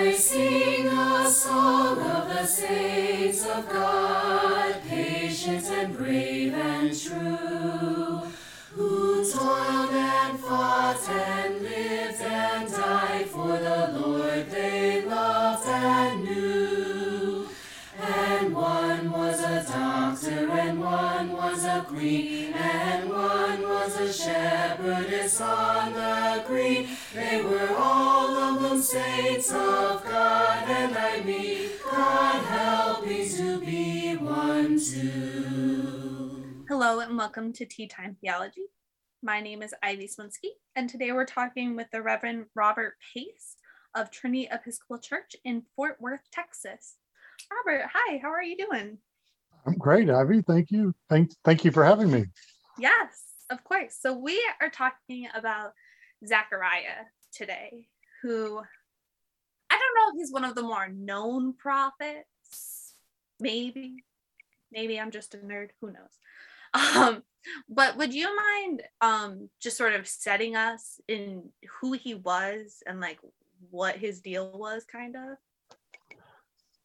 I sing a song of the saints of God, patient and brave and true, who toiled and fought and lived and died for the Lord they loved and knew. And one was a doctor, and one was a queen, and one was a shepherdess on the green. They were all of them saints of God, and I me, God help me to be one too. Hello and welcome to Tea Time Theology. My name is Ivy Slinsky, and today we're talking with the Reverend Robert Pace of Trinity Episcopal Church in Fort Worth, Texas. Robert, hi, how are you doing? I'm great, Ivy. Thank you. Thank, thank you for having me. Yes, of course. So we are talking about Zechariah today, who I don't know if he's one of the more known prophets. Maybe, maybe I'm just a nerd. Who knows? Um, but would you mind um just sort of setting us in who he was and like what his deal was, kind of?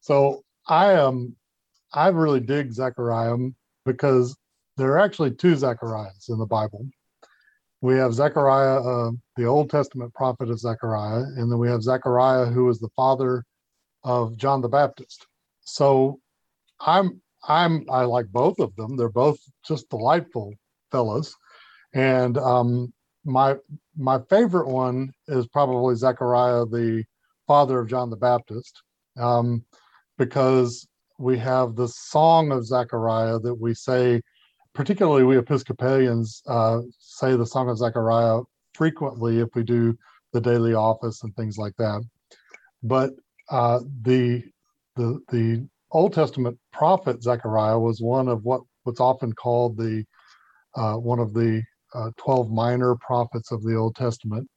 So I um I really dig Zechariah because there are actually two Zechariahs in the Bible. We have Zechariah, uh, the Old Testament prophet of Zechariah, and then we have Zechariah, who is the father of John the Baptist. So I'm I'm I like both of them. They're both just delightful fellows, and um, my my favorite one is probably Zechariah, the father of John the Baptist, um, because we have the song of Zechariah that we say, particularly we Episcopalians uh, say the song of Zechariah frequently if we do the daily office and things like that. But uh, the the the Old Testament prophet Zechariah was one of what what's often called the uh, one of the uh, 12 minor prophets of the Old Testament.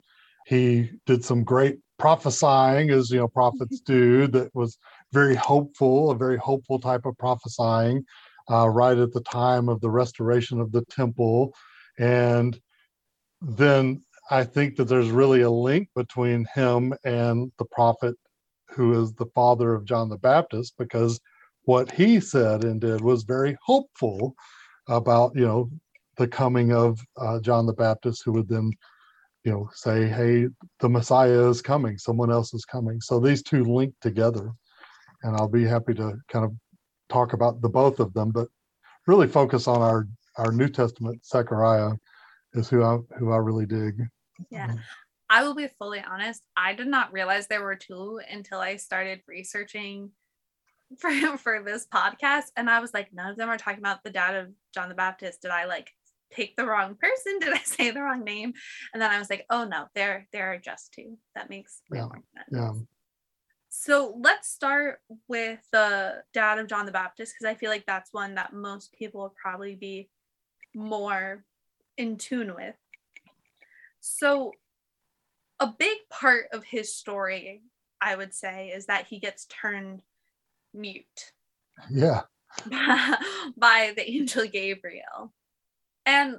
He did some great prophesying, as you know, prophets do, that was very hopeful, a very hopeful type of prophesying, uh, right at the time of the restoration of the temple. And then I think that there's really a link between him and the prophet who is the father of John the Baptist, because what he said and did was very hopeful about, you know, the coming of uh, John the Baptist, who would then, you know, say, "Hey, the Messiah is coming. Someone else is coming." So these two link together, and I'll be happy to kind of talk about the both of them, but really focus on our our New Testament Zechariah is who I who I really dig. Yeah. I will be fully honest. I did not realize there were two until I started researching for for this podcast, and I was like, none of them are talking about the dad of John the Baptist. Did I like pick the wrong person? Did I say the wrong name? And then I was like, oh no, there there are just two. That makes Yeah, more sense. Yeah. So let's start with the dad of John the Baptist because I feel like that's one that most people will probably be more in tune with. So, a big part of his story, I would say, is that he gets turned mute Yeah. by the angel Gabriel. And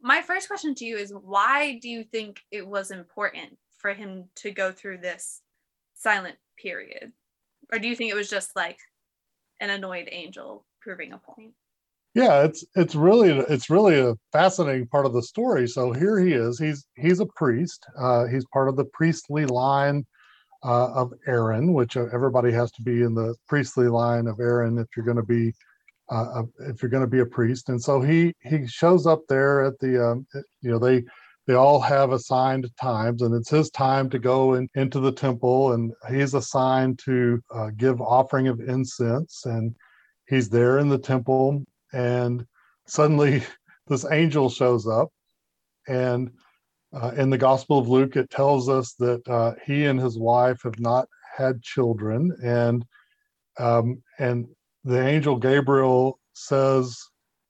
my first question to you is why do you think it was important for him to go through this silent period? Or do you think it was just like an annoyed angel proving a point? yeah it's it's really it's really a fascinating part of the story so here he is he's he's a priest uh, he's part of the priestly line uh, of aaron which uh, everybody has to be in the priestly line of aaron if you're going to be uh, if you're going to be a priest and so he he shows up there at the um, you know they they all have assigned times and it's his time to go in, into the temple and he's assigned to uh, give offering of incense and he's there in the temple and suddenly this angel shows up and uh, in the gospel of luke it tells us that uh, he and his wife have not had children and um, and the angel gabriel says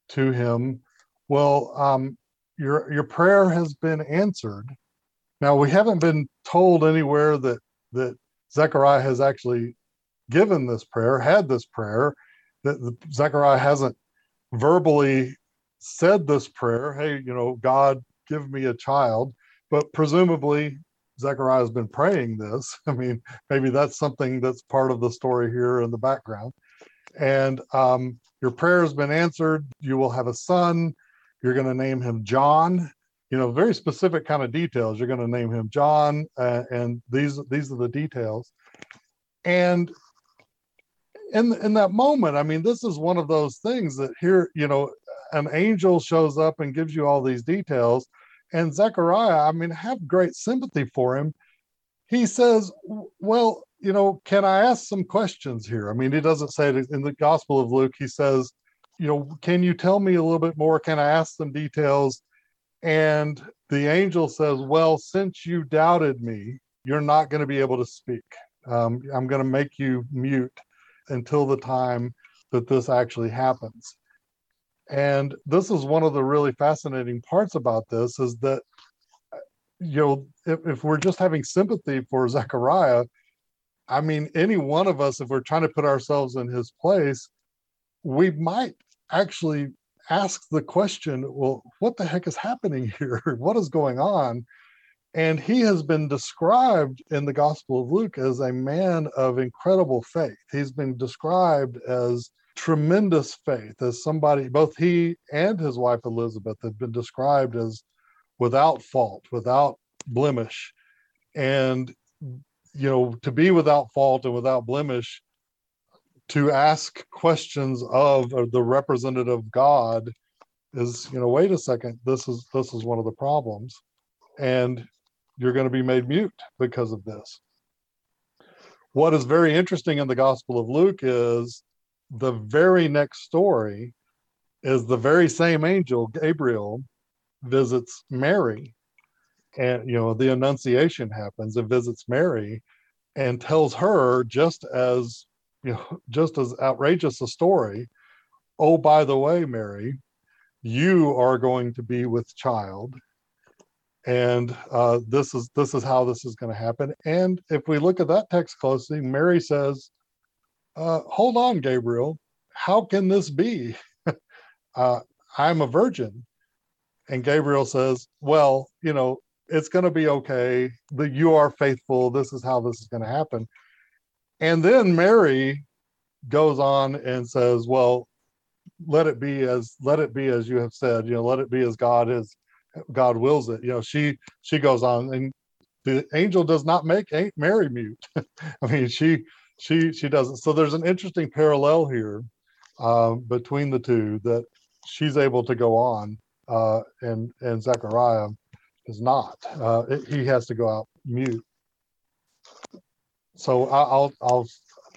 to him well um, your your prayer has been answered now we haven't been told anywhere that that zechariah has actually given this prayer had this prayer that zechariah hasn't verbally said this prayer hey you know god give me a child but presumably Zechariah has been praying this. I mean, maybe that's something that's part of the story here in the background. And um, your prayer has been answered. You will have a son. You're going to name him John. You know, very specific kind of details. You're going to name him John, uh, and these these are the details. And in in that moment, I mean, this is one of those things that here, you know, an angel shows up and gives you all these details, and Zechariah, I mean, have great sympathy for him. He says, "Well, you know, can I ask some questions here?" I mean, he doesn't say it in the Gospel of Luke. He says, "You know, can you tell me a little bit more? Can I ask some details?" And the angel says, "Well, since you doubted me, you're not going to be able to speak. Um, I'm going to make you mute." until the time that this actually happens. And this is one of the really fascinating parts about this is that, you know, if, if we're just having sympathy for Zechariah, I mean, any one of us, if we're trying to put ourselves in his place, we might actually ask the question, well, what the heck is happening here? what is going on? And he has been described in the Gospel of Luke as a man of incredible faith. He's been described as tremendous faith, as somebody, both he and his wife Elizabeth have been described as without fault, without blemish. And, you know, to be without fault and without blemish, to ask questions of, the representative God is, you know, wait a second, this is this is one of the problems. And you're going to be made mute because of this. What is very interesting in the Gospel of Luke is the very next story is the very same angel, Gabriel, visits Mary. And, you know, the Annunciation happens and visits Mary and tells her just as, you know, just as outrageous a story. Oh, by the way, Mary, you are going to be with child and uh, this is this is how this is going to happen. And if we look at that text closely, Mary says, uh, "Hold on, Gabriel, how can this be? uh, I'm a virgin." And Gabriel says, "Well, you know, it's going to be okay. That you are faithful. This is how this is going to happen." And then Mary goes on and says, "Well, let it be as let it be as you have said. You know, let it be as God is God wills it. You know, she she goes on, and the angel does not make Mary mute. I mean, she she she doesn't. So there's an interesting parallel here uh, between the two that she's able to go on, uh, and and Zechariah is not. Uh, it, he has to go out mute. So I, I'll I'll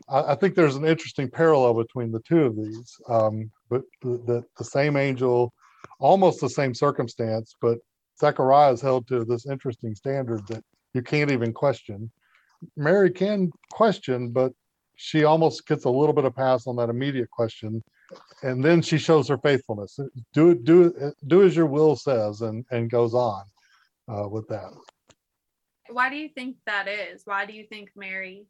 I think there's an interesting parallel between the two of these. Um, but the, the, the same angel almost the same circumstance, but Zechariah is held to this interesting standard that you can't even question. Mary can question, but she almost gets a little bit of pass on that immediate question, and then she shows her faithfulness. Do do do as your will says, and and goes on uh, with that. Why do you think that is? Why do you think Mary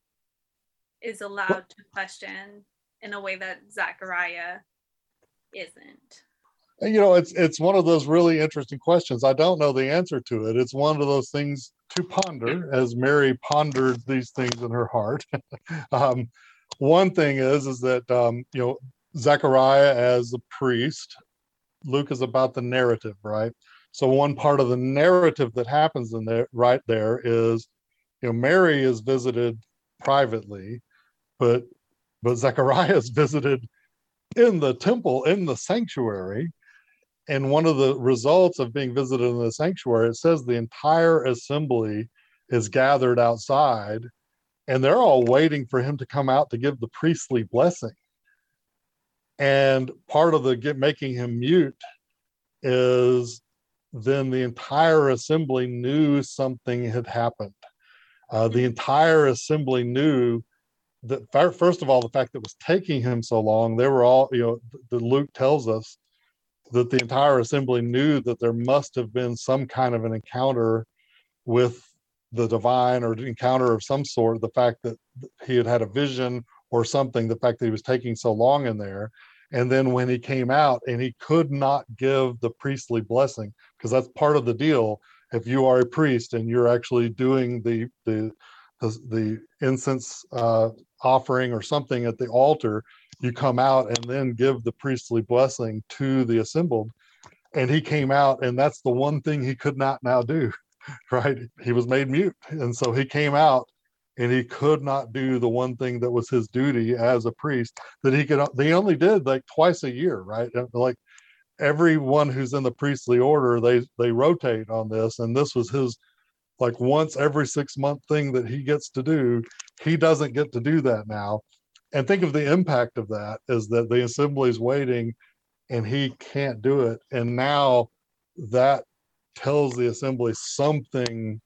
is allowed to question in a way that Zechariah isn't? you know it's it's one of those really interesting questions i don't know the answer to it it's one of those things to ponder as mary pondered these things in her heart um, one thing is is that um, you know zechariah as a priest luke is about the narrative right so one part of the narrative that happens in there right there is you know mary is visited privately but but zechariah is visited in the temple in the sanctuary and one of the results of being visited in the sanctuary, it says the entire assembly is gathered outside and they're all waiting for him to come out to give the priestly blessing. And part of the get, making him mute is then the entire assembly knew something had happened. Uh, the entire assembly knew that first of all, the fact that it was taking him so long, they were all, you know, the Luke tells us that the entire assembly knew that there must have been some kind of an encounter with the divine or encounter of some sort the fact that he had had a vision or something the fact that he was taking so long in there and then when he came out and he could not give the priestly blessing because that's part of the deal if you are a priest and you're actually doing the the the, the incense uh, offering or something at the altar, you come out and then give the priestly blessing to the assembled. And he came out, and that's the one thing he could not now do, right? He was made mute. And so he came out and he could not do the one thing that was his duty as a priest that he could, they only did like twice a year, right? Like everyone who's in the priestly order, they, they rotate on this. And this was his like once every six month thing that he gets to do. He doesn't get to do that now. And think of the impact of that is that the assembly is waiting and he can't do it. And now that tells the assembly something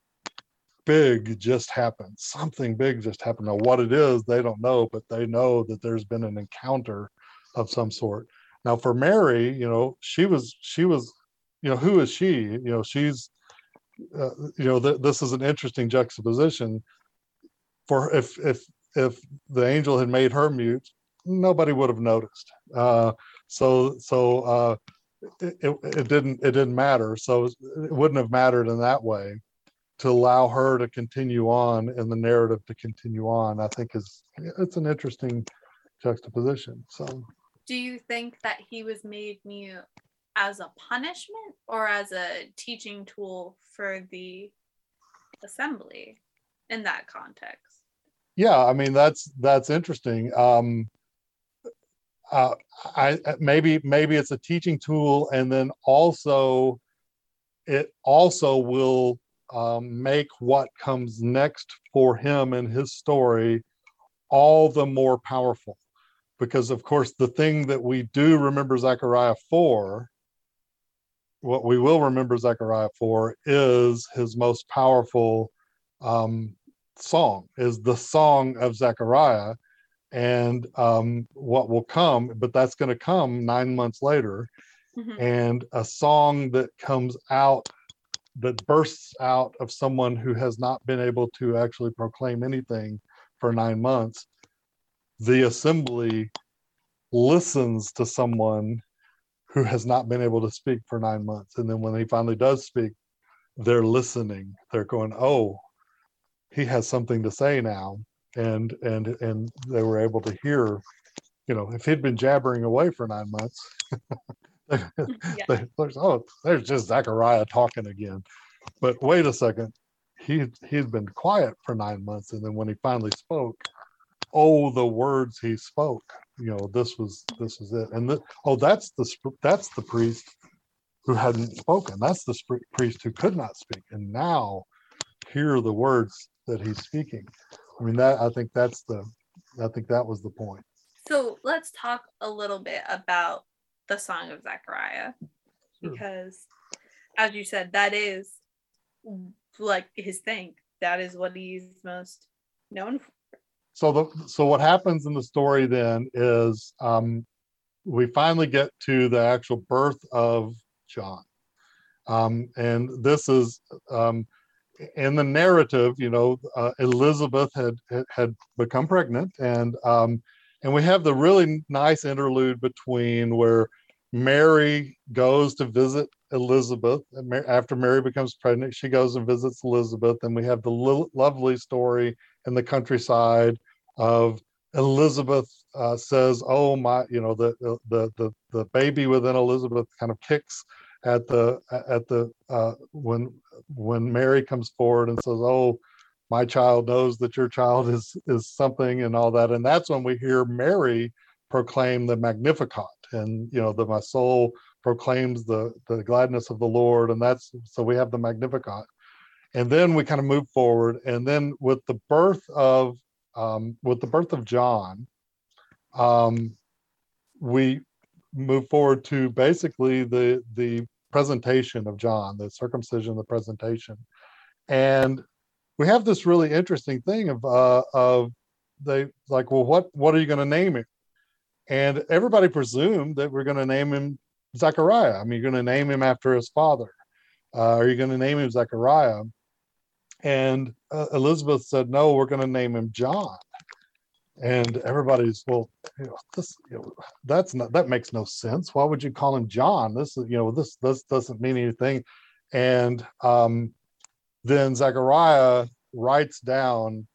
big just happened. Something big just happened. Now, what it is, they don't know, but they know that there's been an encounter of some sort. Now, for Mary, you know, she was, she was, you know, who is she? You know, she's, uh, you know, th- this is an interesting juxtaposition. For if if if the angel had made her mute, nobody would have noticed. Uh, so so uh, it, it, it didn't it didn't matter. So it wouldn't have mattered in that way to allow her to continue on and the narrative to continue on. I think is it's an interesting juxtaposition. So Do you think that he was made mute as a punishment or as a teaching tool for the assembly in that context? yeah, I mean that's that's interesting. Um, uh, I maybe maybe it's a teaching tool, and then also it also will um, make what comes next for him and his story all the more powerful, because of course the thing that we do remember Zechariah for, what we will remember Zechariah for, is his most powerful um, song, is the song of Zechariah and um, what will come, but that's going to come nine months later. Mhm. And a song that comes out, that bursts out of someone who has not been able to actually proclaim anything for nine months. The assembly listens to someone who has not been able to speak for nine months. And then when he finally does speak, they're listening. They're going, oh, he has something to say now. And and and they were able to hear you know if he'd been jabbering away for nine months they- there's oh there's just zachariah talking again. But wait a second. He he's been quiet for nine months. And then when he finally spoke oh the words he spoke you know this was this was it and the, oh that's the that's the priest who hadn't spoken that's the sp- priest who could not speak and now hear the words that he's speaking I mean, that, I think that's the, I think that was the point. So let's talk a little bit about the Song of Zechariah Sure. because, as you said, that is like his thing. That is what he's most known for. So the, so what happens in the story then is, um, we finally get to the actual birth of John. Um, and this is, um, in the narrative, you know, uh, Elizabeth had, had- become pregnant and, um, and we have the really nice interlude between where Mary goes to visit Elizabeth after Mary becomes pregnant, she goes and visits Elizabeth, and we have the lo- lovely story in the countryside of Elizabeth uh, says, "Oh my," you know, the the the the baby within Elizabeth kind of kicks at the at the uh, when when Mary comes forward and says, "Oh, my child knows that your child is is something," and all that, and that's when we hear Mary proclaim the Magnificat, and you know, the my soul proclaims the the gladness of the Lord, and that's so we have the Magnificat, and then we kind of move forward, and then with the birth of um, with the birth of John, um, we move forward to basically the the presentation of John, the circumcision, the presentation, and we have this really interesting thing of uh, of they like, well, what what are you going to name him? And everybody presumed that we're going to name him Zechariah. I mean, you're going to name him after his father. Uh, are you going to name him Zechariah? And uh, Elizabeth said, no, we're going to name him John. And everybody's, well, you know, this, you know, that's not, that makes no sense. Why would you call him John? This is, you know, this, this doesn't mean anything. And um, then Zechariah writes down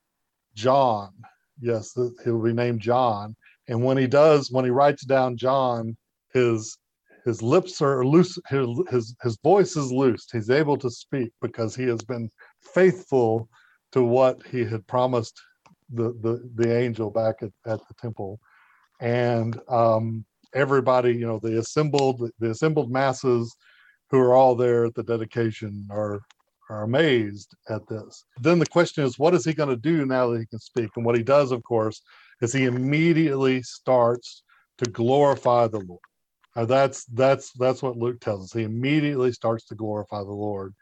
John. Yes, he'll be named John. And when he does, when he writes down John, his his lips are loose, his, his his voice is loosed. He's able to speak because he has been faithful to what he had promised the the, the angel back at, at the temple. And um, everybody, you know, the assembled the assembled masses who are all there at the dedication are are amazed at this. Then the question is, what is he going to do now that he can speak? And what he does, of course, is he immediately starts to glorify the Lord. Uh, that's that's that's what Luke tells us. He immediately starts to glorify the Lord,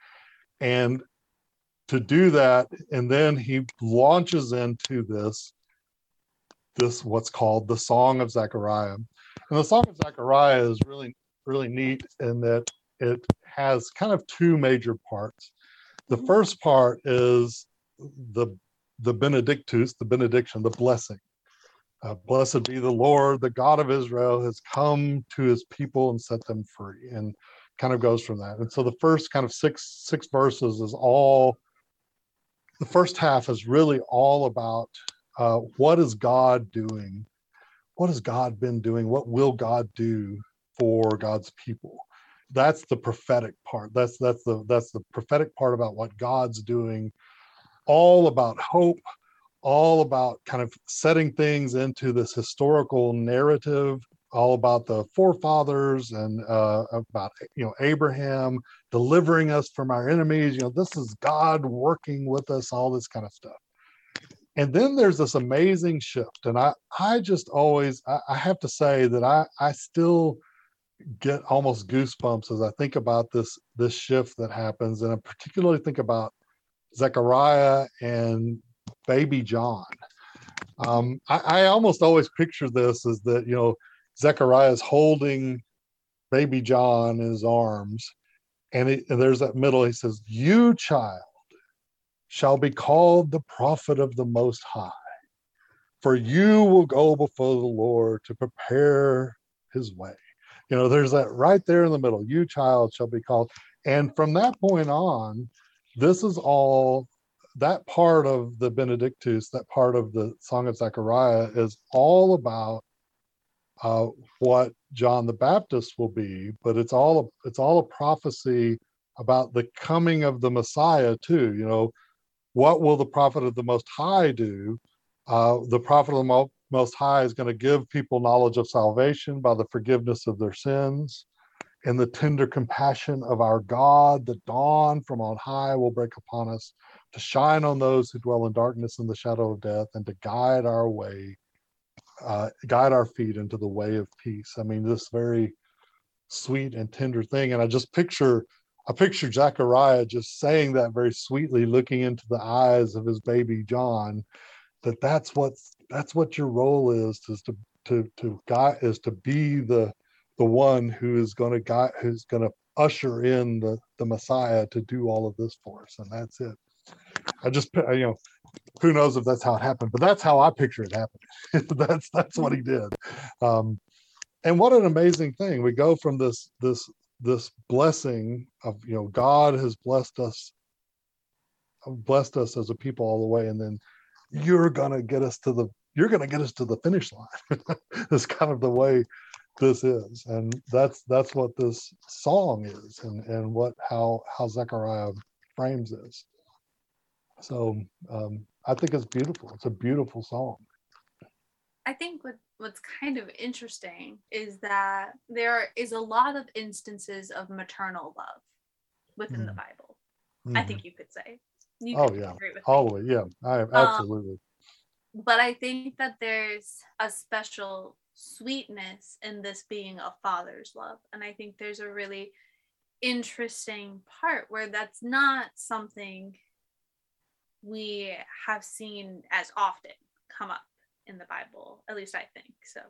and to do that, and then he launches into this this what's called the Song of Zechariah. And the Song of Zechariah is really really neat in that it has kind of two major parts. The first part is the the benedictus, the benediction, the blessing. Uh, blessed be the Lord, the God of Israel has come to his people and set them free, and kind of goes from that. And so the first kind of six six verses is all. The first half is really all about uh, what is God doing, what has God been doing, what will God do for God's people. That's the prophetic part. That's that's the that's the prophetic part about what God's doing, all about hope, all about kind of setting things into this historical narrative all about the forefathers and uh, about you know Abraham delivering us from our enemies. You know, this is God working with us, all this kind of stuff. And then there's this amazing shift, and I I just always I, I have to say that I I still get almost goosebumps as I think about this this shift that happens, and I particularly think about Zechariah and baby John. Um, I, I, almost always picture this as that, you know, Zechariah is holding baby John in his arms. And, and there's that middle, he says, You, child, shall be called the prophet of the Most High, for you will go before the Lord to prepare his way. You know, there's that right there in the middle. You, child, shall be called. And from that point on, this is all that part of the Benedictus, that part of the Song of Zechariah, is all about uh, what John the Baptist will be, but it's all a, it's all a prophecy about the coming of the Messiah too. You know, what will the prophet of the Most High do? Uh, the prophet of the Most High is going to give people knowledge of salvation by the forgiveness of their sins. In the tender compassion of our God, the dawn from on high will break upon us to shine on those who dwell in darkness and the shadow of death, and to guide our way, uh, guide our feet into the way of peace. I mean, this very sweet and tender thing. And I just picture, I picture Zechariah just saying that very sweetly, looking into the eyes of his baby John, that that's what that's what your role is, is to to to guide is to be the the one who is going to guide, who's going to usher in the the Messiah to do all of this for us, and that's it. I just you know who knows if that's how it happened, but that's how I picture it happening. that's that's what he did. Um, and what an amazing thing! We go from this this this blessing of you know God has blessed us blessed us as a people all the way, and then you're gonna get us to the you're gonna get us to the finish line. It's kind of the way this is, and that's that's what this song is, and and what how how Zechariah frames this. So um, I think it's beautiful. It's a beautiful song. I think what, what's kind of interesting is that there is a lot of instances of maternal love within mm. the Bible. Mm. I think mm-hmm. you could say. You oh yeah, always yeah, I um, absolutely. Um, but I think that there's a special sweetness in this being a father's love, and I think there's a really interesting part where that's not something we have seen as often come up in the Bible. At least I think so.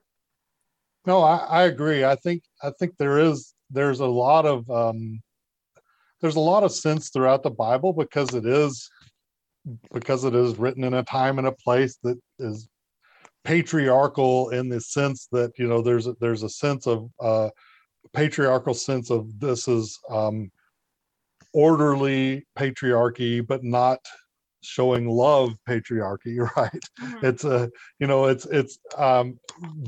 No, I, I agree. I think I think there is there's a lot of um, there's a lot of sense throughout the Bible because it is because it is written in a time and a place that is patriarchal in the sense that you know there's a, there's a sense of uh, patriarchal sense of this is um, orderly patriarchy, but not showing love patriarchy right? Mhm. it's a you know it's it's um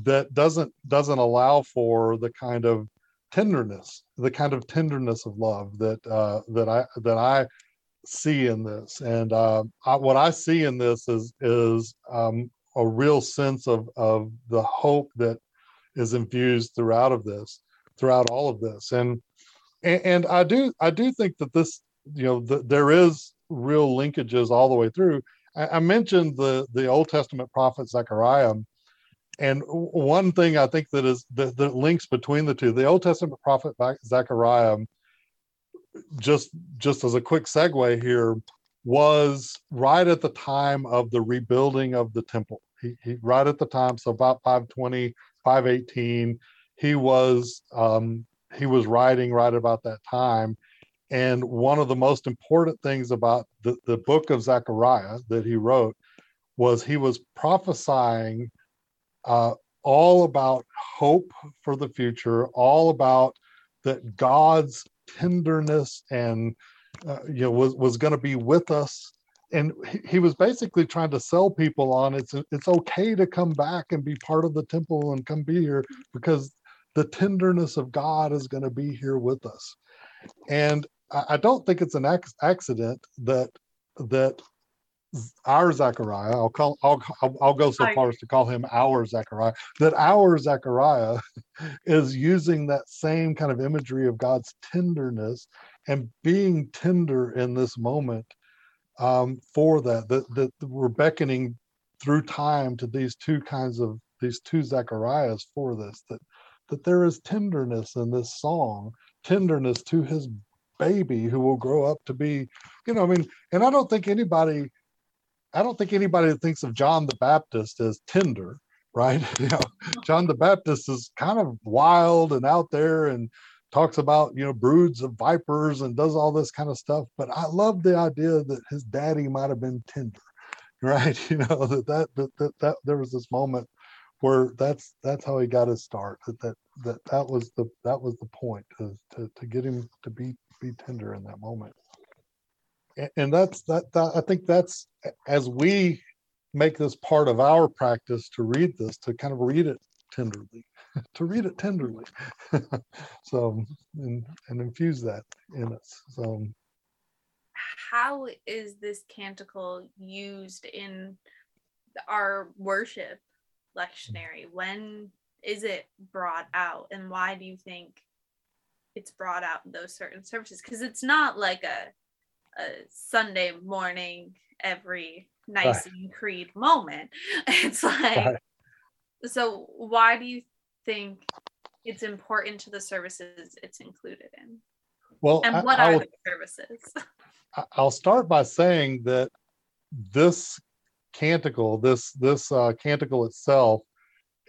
that doesn't doesn't allow for the kind of tenderness the kind of tenderness of love that uh that i that i see in this. And uh I, what i see in this is is um a real sense of of the hope that is infused throughout of this throughout all of this. And and, and i do i do think that this you know th- there is real linkages all the way through. I, I mentioned the the old testament prophet zechariah and one thing i think that is that, that links between the two the old testament prophet zechariah just just as a quick segue here was right at the time of the rebuilding of the temple. He, he right at the time so about 520 518 he was um he was writing right about that time and one of the most important things about the, the book of zechariah that he wrote was he was prophesying uh, all about hope for the future all about that god's tenderness and uh, you know was was going to be with us. And he, was basically trying to sell people on it's it's okay to come back and be part of the temple and come be here because the tenderness of god is going to be here with us. And I, don't think it's an ac- accident that that our Zechariah, I'll call, I'll, I'll, I'll go so far as to call him our Zechariah, that our Zechariah is using that same kind of imagery of God's tenderness and being tender in this moment um, for that, that, that we're beckoning through time to these two kinds of, these two Zechariahs for this, that, that there is tenderness in this song, tenderness to his baby who will grow up to be, you know, I mean, and I don't think anybody, I don't think anybody thinks of John the Baptist as tender, right? You know, John the Baptist is kind of wild and out there and talks about, you know, broods of vipers and does all this kind of stuff. But I love the idea that his daddy might have been tender, right? You know, that that that, that, that there was this moment where that's that's how he got his start. That that that, that was the that was the point to, to to get him to be be tender in that moment. A- And that's that, that I think that's as we make this part of our practice to read this, to kind of read it tenderly, to read it tenderly. so and, and infuse that in us. So how is this canticle used in our worship lectionary? When is it brought out, and why do you think it's brought out in those certain services? Because it's not like a a Sunday morning every Nicene Creed moment. It's like Right. so. Why do you think it's important to the services it's included in? well, And what I are will- the services? I- I'll start by saying that this canticle, this this uh, canticle itself,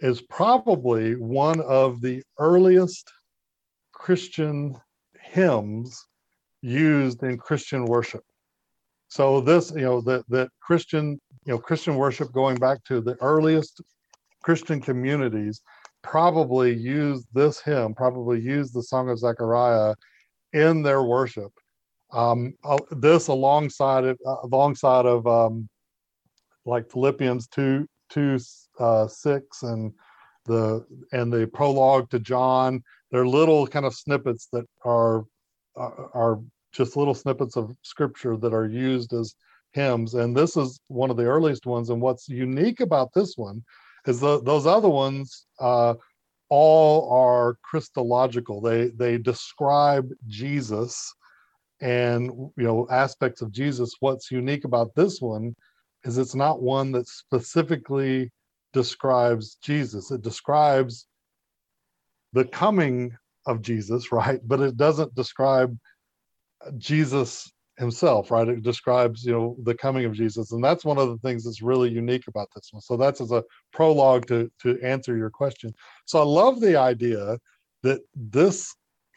is probably one of the earliest Christian hymns used in Christian worship. So this, you know, that that Christian, you know, Christian worship going back to the earliest Christian communities probably used this hymn, probably used the Song of Zechariah in their worship um uh, this alongside of uh, alongside of um like philippians 2 2 uh 6 and the and the prologue to john they're little kind of snippets that are are, just little snippets of scripture that are used as hymns. And this is one of the earliest ones. And what's unique about this one is the, those other ones uh all are christological. They they describe jesus and you know aspects of jesus. What's unique about this one is it's not one that specifically describes jesus. It describes the coming of jesus right? But it doesn't describe jesus himself right? It describes you know the coming of jesus. And that's one of the things that's really unique about this one. So that's as a prologue to to answer your question. So i love the idea that this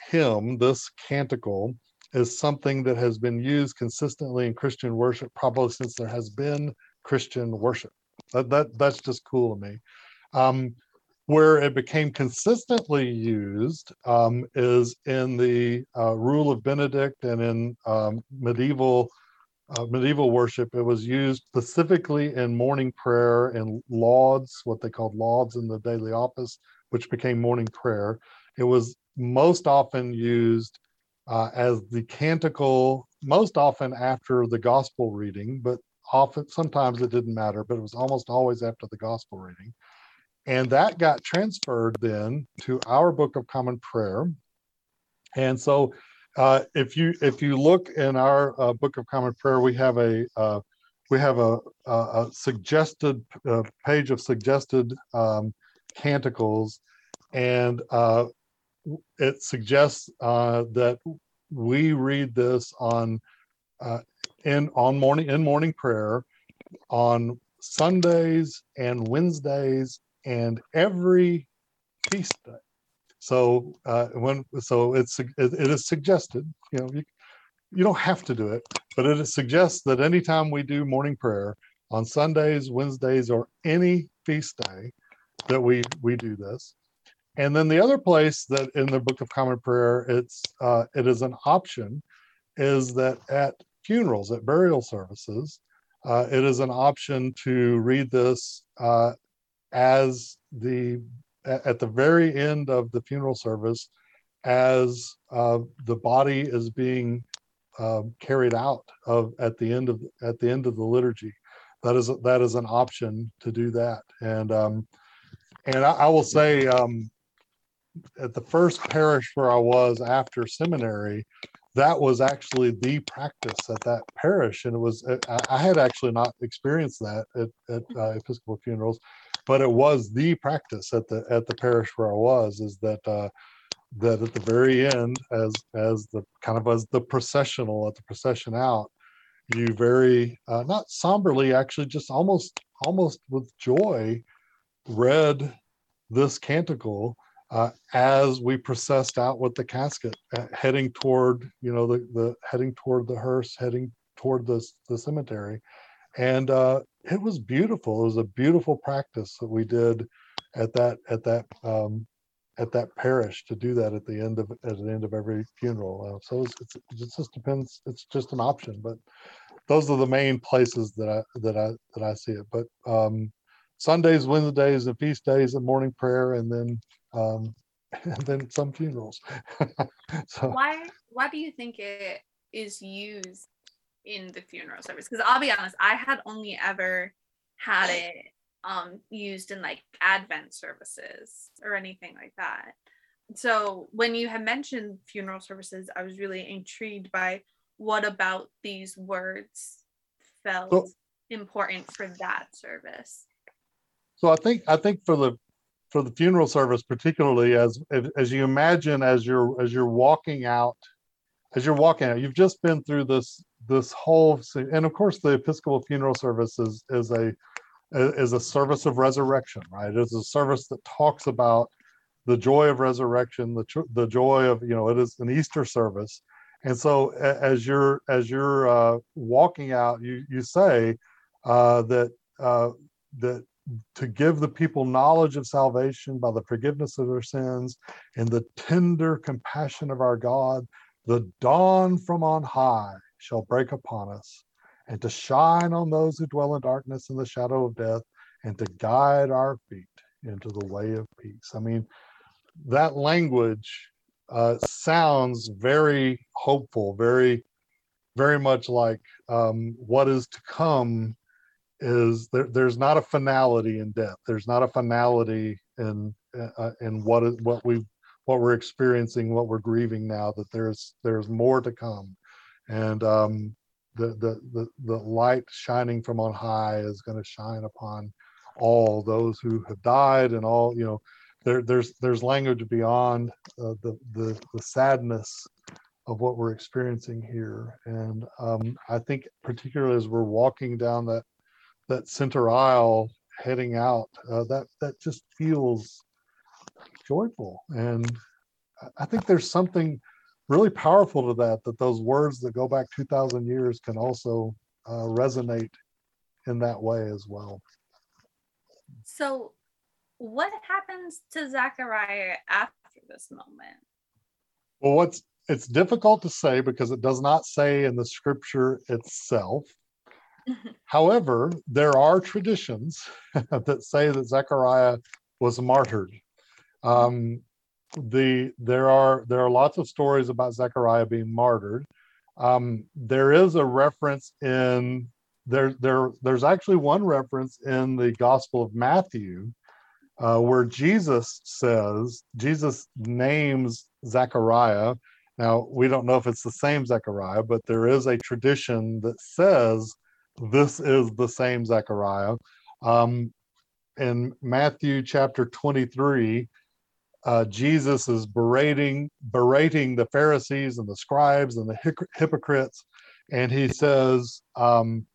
hymn this canticle is something that has been used consistently in Christian worship probably since there has been Christian worship. That, that that's just cool to me. Um, where it became consistently used um, is in the uh, Rule of Benedict and in um, medieval uh, medieval worship. It was used specifically in morning prayer and lauds, what they called lauds in the daily office, which became morning prayer. It was most often used uh, as the canticle, most often after the gospel reading, but often sometimes it didn't matter, but it was almost always after the gospel reading. And that got transferred then to our Book of Common Prayer. And so uh, if you if you look in our uh, Book of Common Prayer, we have a uh, we have a, a, a suggested uh, page of suggested um, canticles, and uh, it suggests uh, that we read this on in on morning in morning prayer on Sundays and Wednesdays and every feast day. So uh, when so it's it, it is suggested, you know, you, you don't have to do it, but it suggests that anytime we do morning prayer on Sundays, Wednesdays, or any feast day, that we we do this. And then the other place that in the Book of Common Prayer, it's uh, it is an option, is that at funerals, at burial services, uh, it is an option to read this uh, as the at the very end of the funeral service as uh, the body is being uh, carried out of at the end of at the end of the liturgy. That is that is an option to do that. And um, and I, I will say um, at the first parish where I was after seminary that was actually the practice at that parish. And it was I, had actually not experienced that at, at uh, Episcopal funerals but it was the practice at the at the parish where I was is that uh, that at the very end, as as the kind of as the processional at the procession out, you very uh, not somberly, actually, just almost almost with joy, read this canticle uh, as we processed out with the casket, uh, heading toward you know the the heading toward the hearse, heading toward the the cemetery, and uh, it was beautiful. It was a beautiful practice that we did at that at that um, at that parish to do that at the end of at the end of every funeral. Uh, so it's, it's, it just depends. It's just an option, but those are the main places that I that I that I see it. But um, Sundays, Wednesdays, and feast days, and morning prayer, and then um, and then some funerals. so why why do you think it is used in the funeral service because I'll be honest, I had only ever had it um used in like Advent services or anything like that. So when you had mentioned funeral services, I was really intrigued by what about these words felt so, important for that service. So I think I think for the for the funeral service particularly as as you imagine as you're as you're walking out as you're walking out you've just been through this this whole and of course the episcopal funeral service is is a is a service of resurrection right? It's a service that talks about the joy of resurrection the the joy of you know it is an easter service. And so as you're as you're uh, walking out you you say uh, that uh, that to give the people knowledge of salvation by the forgiveness of their sins and the tender compassion of our god the dawn from on high shall break upon us, and to shine on those who dwell in darkness and the shadow of death, and to guide our feet into the way of peace. I mean, that language uh, sounds very hopeful, very, very much like um, what is to come is there, there's not a finality in death. There's not a finality in uh, in what is what we what we're experiencing, what we're grieving now. That there's there's more to come, and um, the, the, the, the light shining from on high is going to shine upon all those who have died and all you know there, there's there's language beyond uh, the, the the sadness of what we're experiencing here. And um, i think particularly as we're walking down that that center aisle heading out uh, that that just feels joyful. And i think there's something really powerful to that that those words that go back 2000 years can also uh, resonate in that way as well so what happens to Zachariah after this moment? Well, what's it's difficult to say because it does not say in the scripture itself. However, there are traditions that say that Zechariah was martyred. Um, the there are there are lots of stories about Zechariah being martyred. Um, there is a reference in there there there's actually one reference in the Gospel of Matthew uh, where Jesus says Jesus names Zechariah. Now we don't know if it's the same Zechariah, but there is a tradition that says this is the same Zechariah. Um, in Matthew chapter 23, uh, Jesus is berating berating the Pharisees and the scribes and the hypocrites, and he says, um,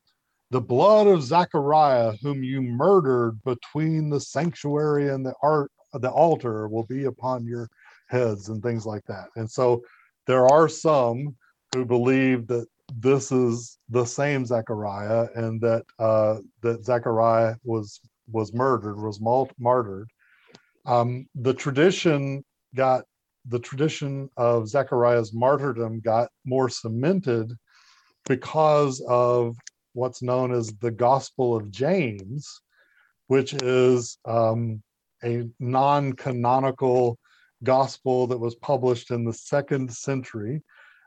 "The blood of Zechariah, whom you murdered between the sanctuary and the art the altar, will be upon your heads," and things like that. And so, there are some who believe that this is the same Zechariah, and that uh, that Zechariah was was murdered, was martyred. Um, the tradition got the tradition of Zechariah's martyrdom got more cemented because of what's known as the Gospel of James, which is um, a non-canonical gospel that was published in the second century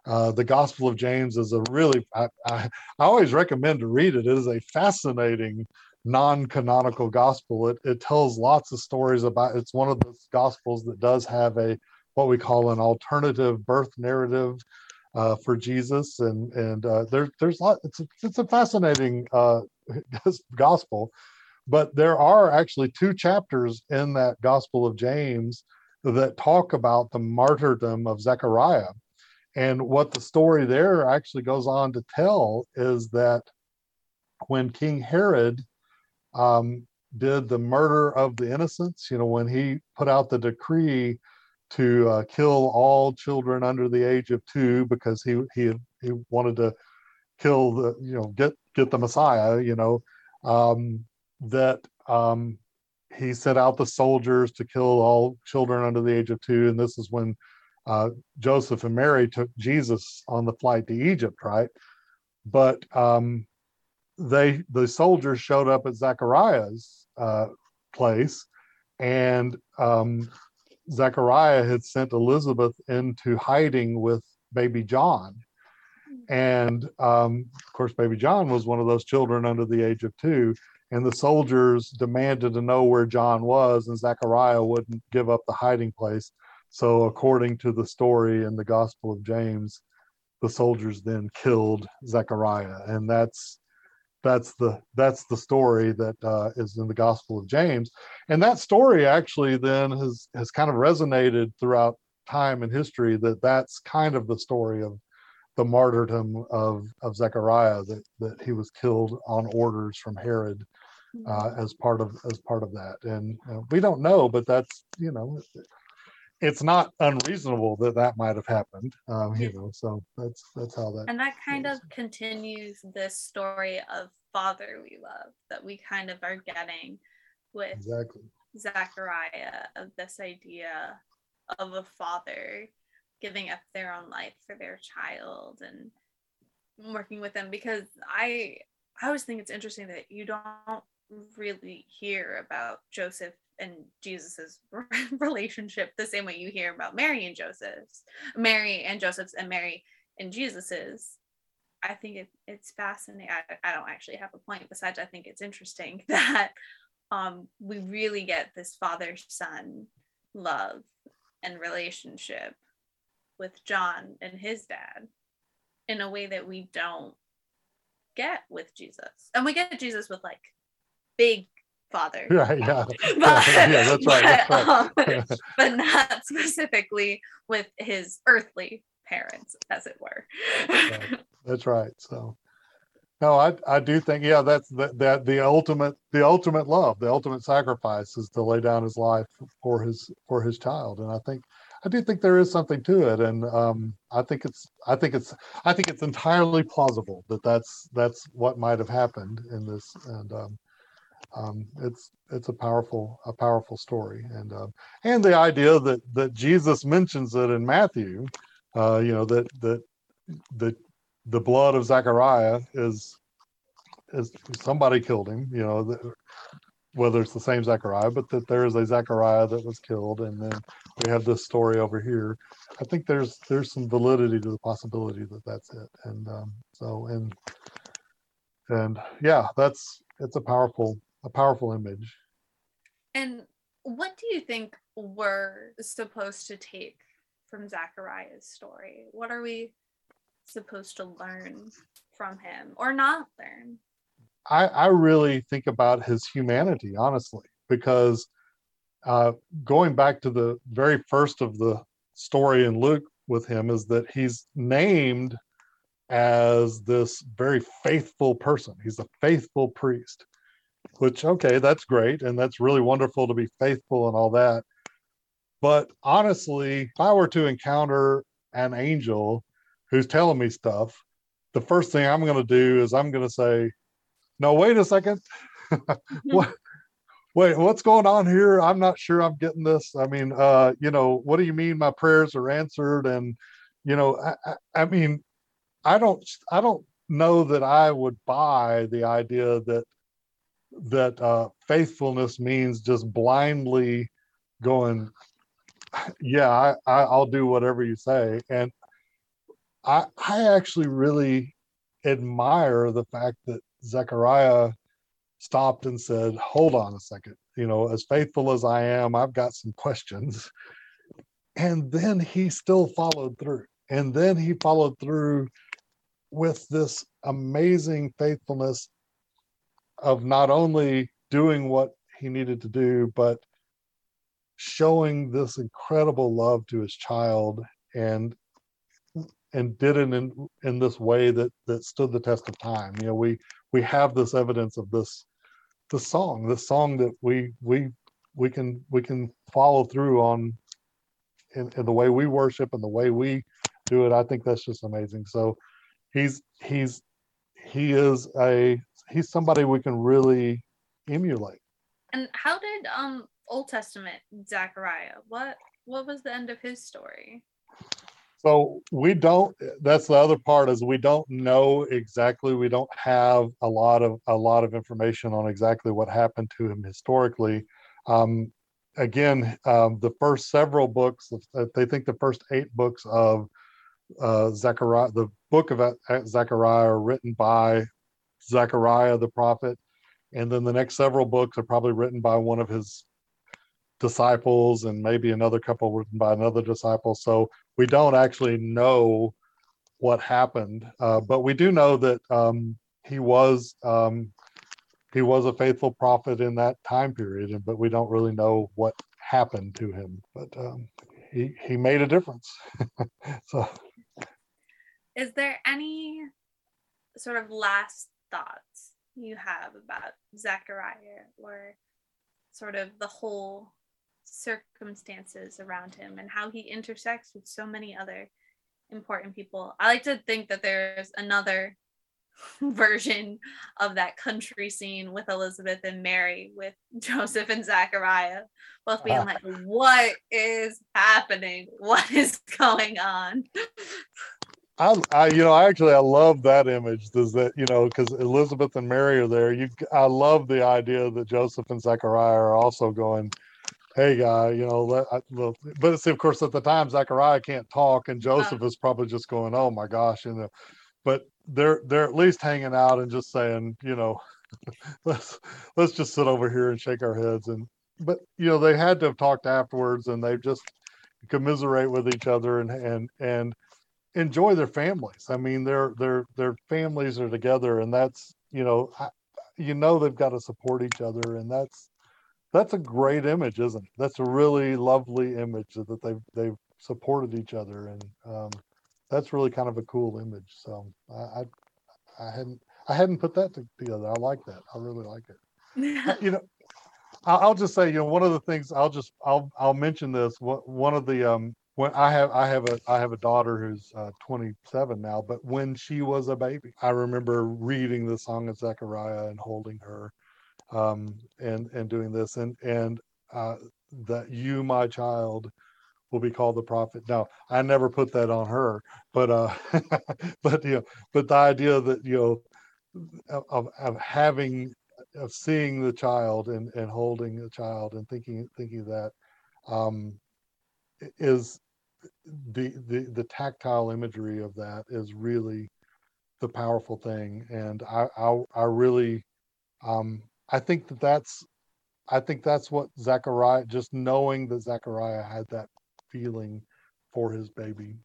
uh, the Gospel of James is a really, I, I, I, always recommend to read it. It is a fascinating non canonical gospel. It, it tells lots of stories about, it's one of the gospels that does have a, what we call an alternative birth narrative uh, for Jesus. And, and uh, there, there's lot, it's a, it's a fascinating uh, gospel. But there are actually two chapters in that Gospel of James that talk about the martyrdom of Zechariah and what the story there actually goes on to tell is that when King Herod um, did the murder of the innocents, you know, when he put out the decree to uh, kill all children under the age of two because he he he wanted to kill the you know get get the Messiah, you know, um, that um, he sent out the soldiers to kill all children under the age of two, and this is when uh, Joseph and Mary took Jesus on the flight to Egypt, right? But um, they the soldiers showed up at Zechariah's uh, place, and um, Zechariah had sent Elizabeth into hiding with baby John. And um, of course, baby John was one of those children under the age of two. And the soldiers demanded to know where John was, and Zechariah wouldn't give up the hiding place. So, according to the story in the Gospel of James, the soldiers then killed Zechariah, and that's that's the that's the story that uh, is in the Gospel of James, and that story actually then has has kind of resonated throughout time and history. That that's kind of the story of the martyrdom of of Zechariah that that he was killed on orders from Herod uh, as part of as part of that, and uh, we don't know, but that's you know it's not unreasonable that that might have happened um, you know so that's that's how that and that kind of continues this story of father we love that we kind of are getting with exactly. Zachariah of this idea of a father giving up their own life for their child and working with them because i i always think it's interesting that you don't really hear about joseph and Jesus's relationship the same way you hear about Mary and Joseph's, Mary and Joseph's, and Mary and Jesus's. I think it, it's fascinating. I, I don't actually have a point besides I think it's interesting that um, we really get this father son love and relationship with John and his dad in a way that we don't get with Jesus. And we get Jesus with like big father. Right. Yeah. but, yeah, that's right. But, that's right. Um, but not specifically with his earthly parents, as it were. right. That's right. So. No, I, I do think yeah that's the, that the ultimate the ultimate love the ultimate sacrifice is to lay down his life for his for his child and I think I do think there is something to it and um, I think it's I think it's I think it's entirely plausible that that's that's what might have happened in this and um, um, it's it's a powerful a powerful story, and uh, and the idea that that Jesus mentions it in Matthew, uh, you know that that that the blood of Zechariah is is somebody killed him, you know, the, whether it's the same Zechariah, but that there is a Zechariah that was killed, and then we have this story over here. I think there's there's some validity to the possibility that that's it, and um, so and and yeah, that's it's a powerful a powerful image. And what do you think we're supposed to take from Zachariah's story? What are we supposed to learn from him or not learn? I, I really think about his humanity, honestly, because uh, going back to the very first of the story in Luke with him is that he's named as this very faithful person. He's a faithful priest, which, okay, that's great. And that's really wonderful to be faithful and all that. But honestly, if I were to encounter an angel who's telling me stuff, the first thing I'm going to do is I'm going to say, no, wait a second. what? Wait, what's going on here? I'm not sure I'm getting this. I mean, uh, you know, what do you mean my prayers are answered? And, you know, I, I, I mean, I don't, I don't know that I would buy the idea that that uh, faithfulness means just blindly going, yeah, I, I, I'll do whatever you say. And I, I actually really admire the fact that Zechariah stopped and said, Hold on a second. You know, as faithful as I am, I've got some questions. And then he still followed through. And then he followed through with this amazing faithfulness of not only doing what he needed to do, but showing this incredible love to his child and and did it in in this way that that stood the test of time. You know, we we have this evidence of this the song, the song that we we we can we can follow through on in, in the way we worship and the way we do it. I think that's just amazing. So he's he's he is a he's somebody we can really emulate. And how did um Old Testament Zechariah? What what was the end of his story? So we don't, that's the other part is we don't know exactly, we don't have a lot of, a lot of information on exactly what happened to him historically. Um, again, um, the first several books, uh, they think the first eight books of uh, Zechariah, the book of uh, Zechariah are written by Zechariah the prophet. And then the next several books are probably written by one of his disciples and maybe another couple written by another disciple. So we don't actually know what happened, uh, but we do know that um, he was um, he was a faithful prophet in that time period, but we don't really know what happened to him. But um, he he made a difference. so, is there any sort of last thoughts you have about Zechariah or sort of the whole circumstances around him and how he intersects with so many other important people. I like to think that there's another version of that country scene with Elizabeth and Mary with Joseph and Zachariah both being ah. like what is happening? What is going on I, I you know I actually I love that image Does that you know because Elizabeth and Mary are there. You I love the idea that Joseph and Zachariah are also going hey guy you know let, I, well, but see of course at the time zachariah can't talk and uh-huh. joseph is probably just going oh my gosh you know but they're they're at least hanging out and just saying you know let's let's just sit over here and shake our heads and but you know they had to have talked afterwards and they just commiserate with each other and and and enjoy their families i mean their their their families are together and that's you know I, you know they've got to support each other and that's that's a great image, isn't it? That's a really lovely image that they've they've supported each other, and um, that's really kind of a cool image. So I, I, I hadn't I hadn't put that together. I like that. I really like it. you know, I'll just say, you know, one of the things I'll just I'll I'll mention this. One of the um when I have I have a I have a daughter who's uh, 27 now, but when she was a baby, I remember reading the song of Zechariah and holding her um, and and doing this and and uh, that you, my child, will be called the prophet. Now, I never put that on her, but uh, but you know, but the idea that you know of of having of seeing the child and and holding the child and thinking thinking that um, is the the the tactile imagery of that is really the powerful thing, and I I, I really um, I think that that's I think that's what Zechariah, just knowing that Zechariah had that feeling for his baby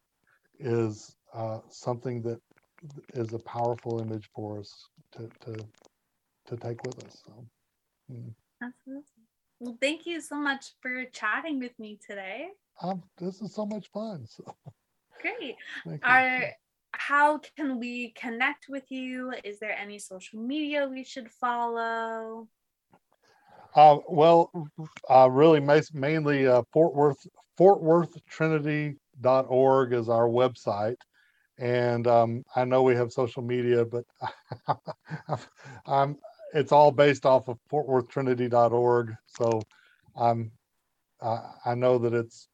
is uh, something that is a powerful image for us to, to, to take with us. So, mm. Absolutely. Well, thank you so much for chatting with me today. Um, this is so much fun. So. Great. Are, how can we connect with you? Is there any social media we should follow? Uh, well, uh, really, mainly uh, Fort Worth, Fort Worth Trinity.org is our website. And um, I know we have social media, but I'm, it's all based off of Fort Worth Trinity.org. So I'm, I I know that it's,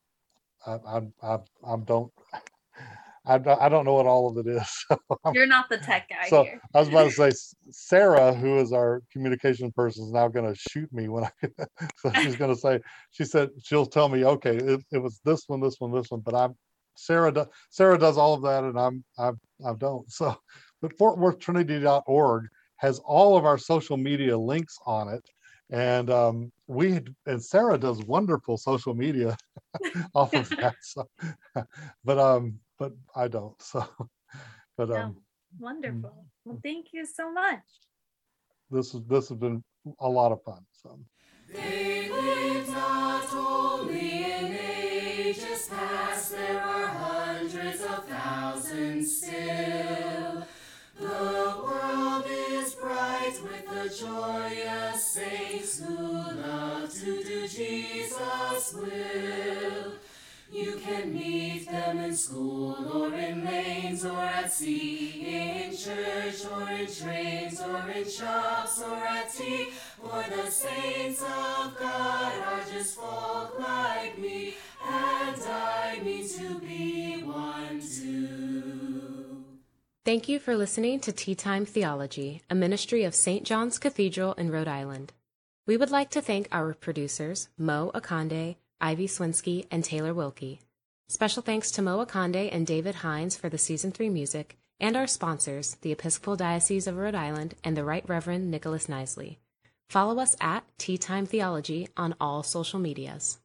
I, I, I, I don't, I, I don't know what all of it is. You're not the tech guy so here. I was about to say Sarah, who is our communication person, is now going to shoot me when I. so she's going to say, she said she'll tell me, okay, it, it was this one, this one, this one, but I'm Sarah. Do, Sarah does all of that, and I'm I I don't. So, but FortWorthTrinity.org has all of our social media links on it, and um, we and Sarah does wonderful social media off of that. So, but um, but I don't. So, but um, mm. wonderful. Well, thank you so much. This is this has been a lot of fun. So. They live not only in ages past, there are hundreds of thousands still. The the joyous saints who love to do Jesus' will. You can meet them in school or in lanes or at sea, in church or in trains or in shops or at tea. For the saints of God are just folk like me, and I mean to be one too. Thank you for listening to Tea Time Theology, a ministry of St. John's Cathedral in Rhode Island. We would like to thank our producers, Mo Akande, Ivy Swinsky, and Taylor Wilkie. Special thanks to Mo Akande and David Hines for the season three music, and our sponsors, the Episcopal Diocese of Rhode Island and the Right Reverend Nicholas Knisely. Follow us at Tea Time Theology on all social medias.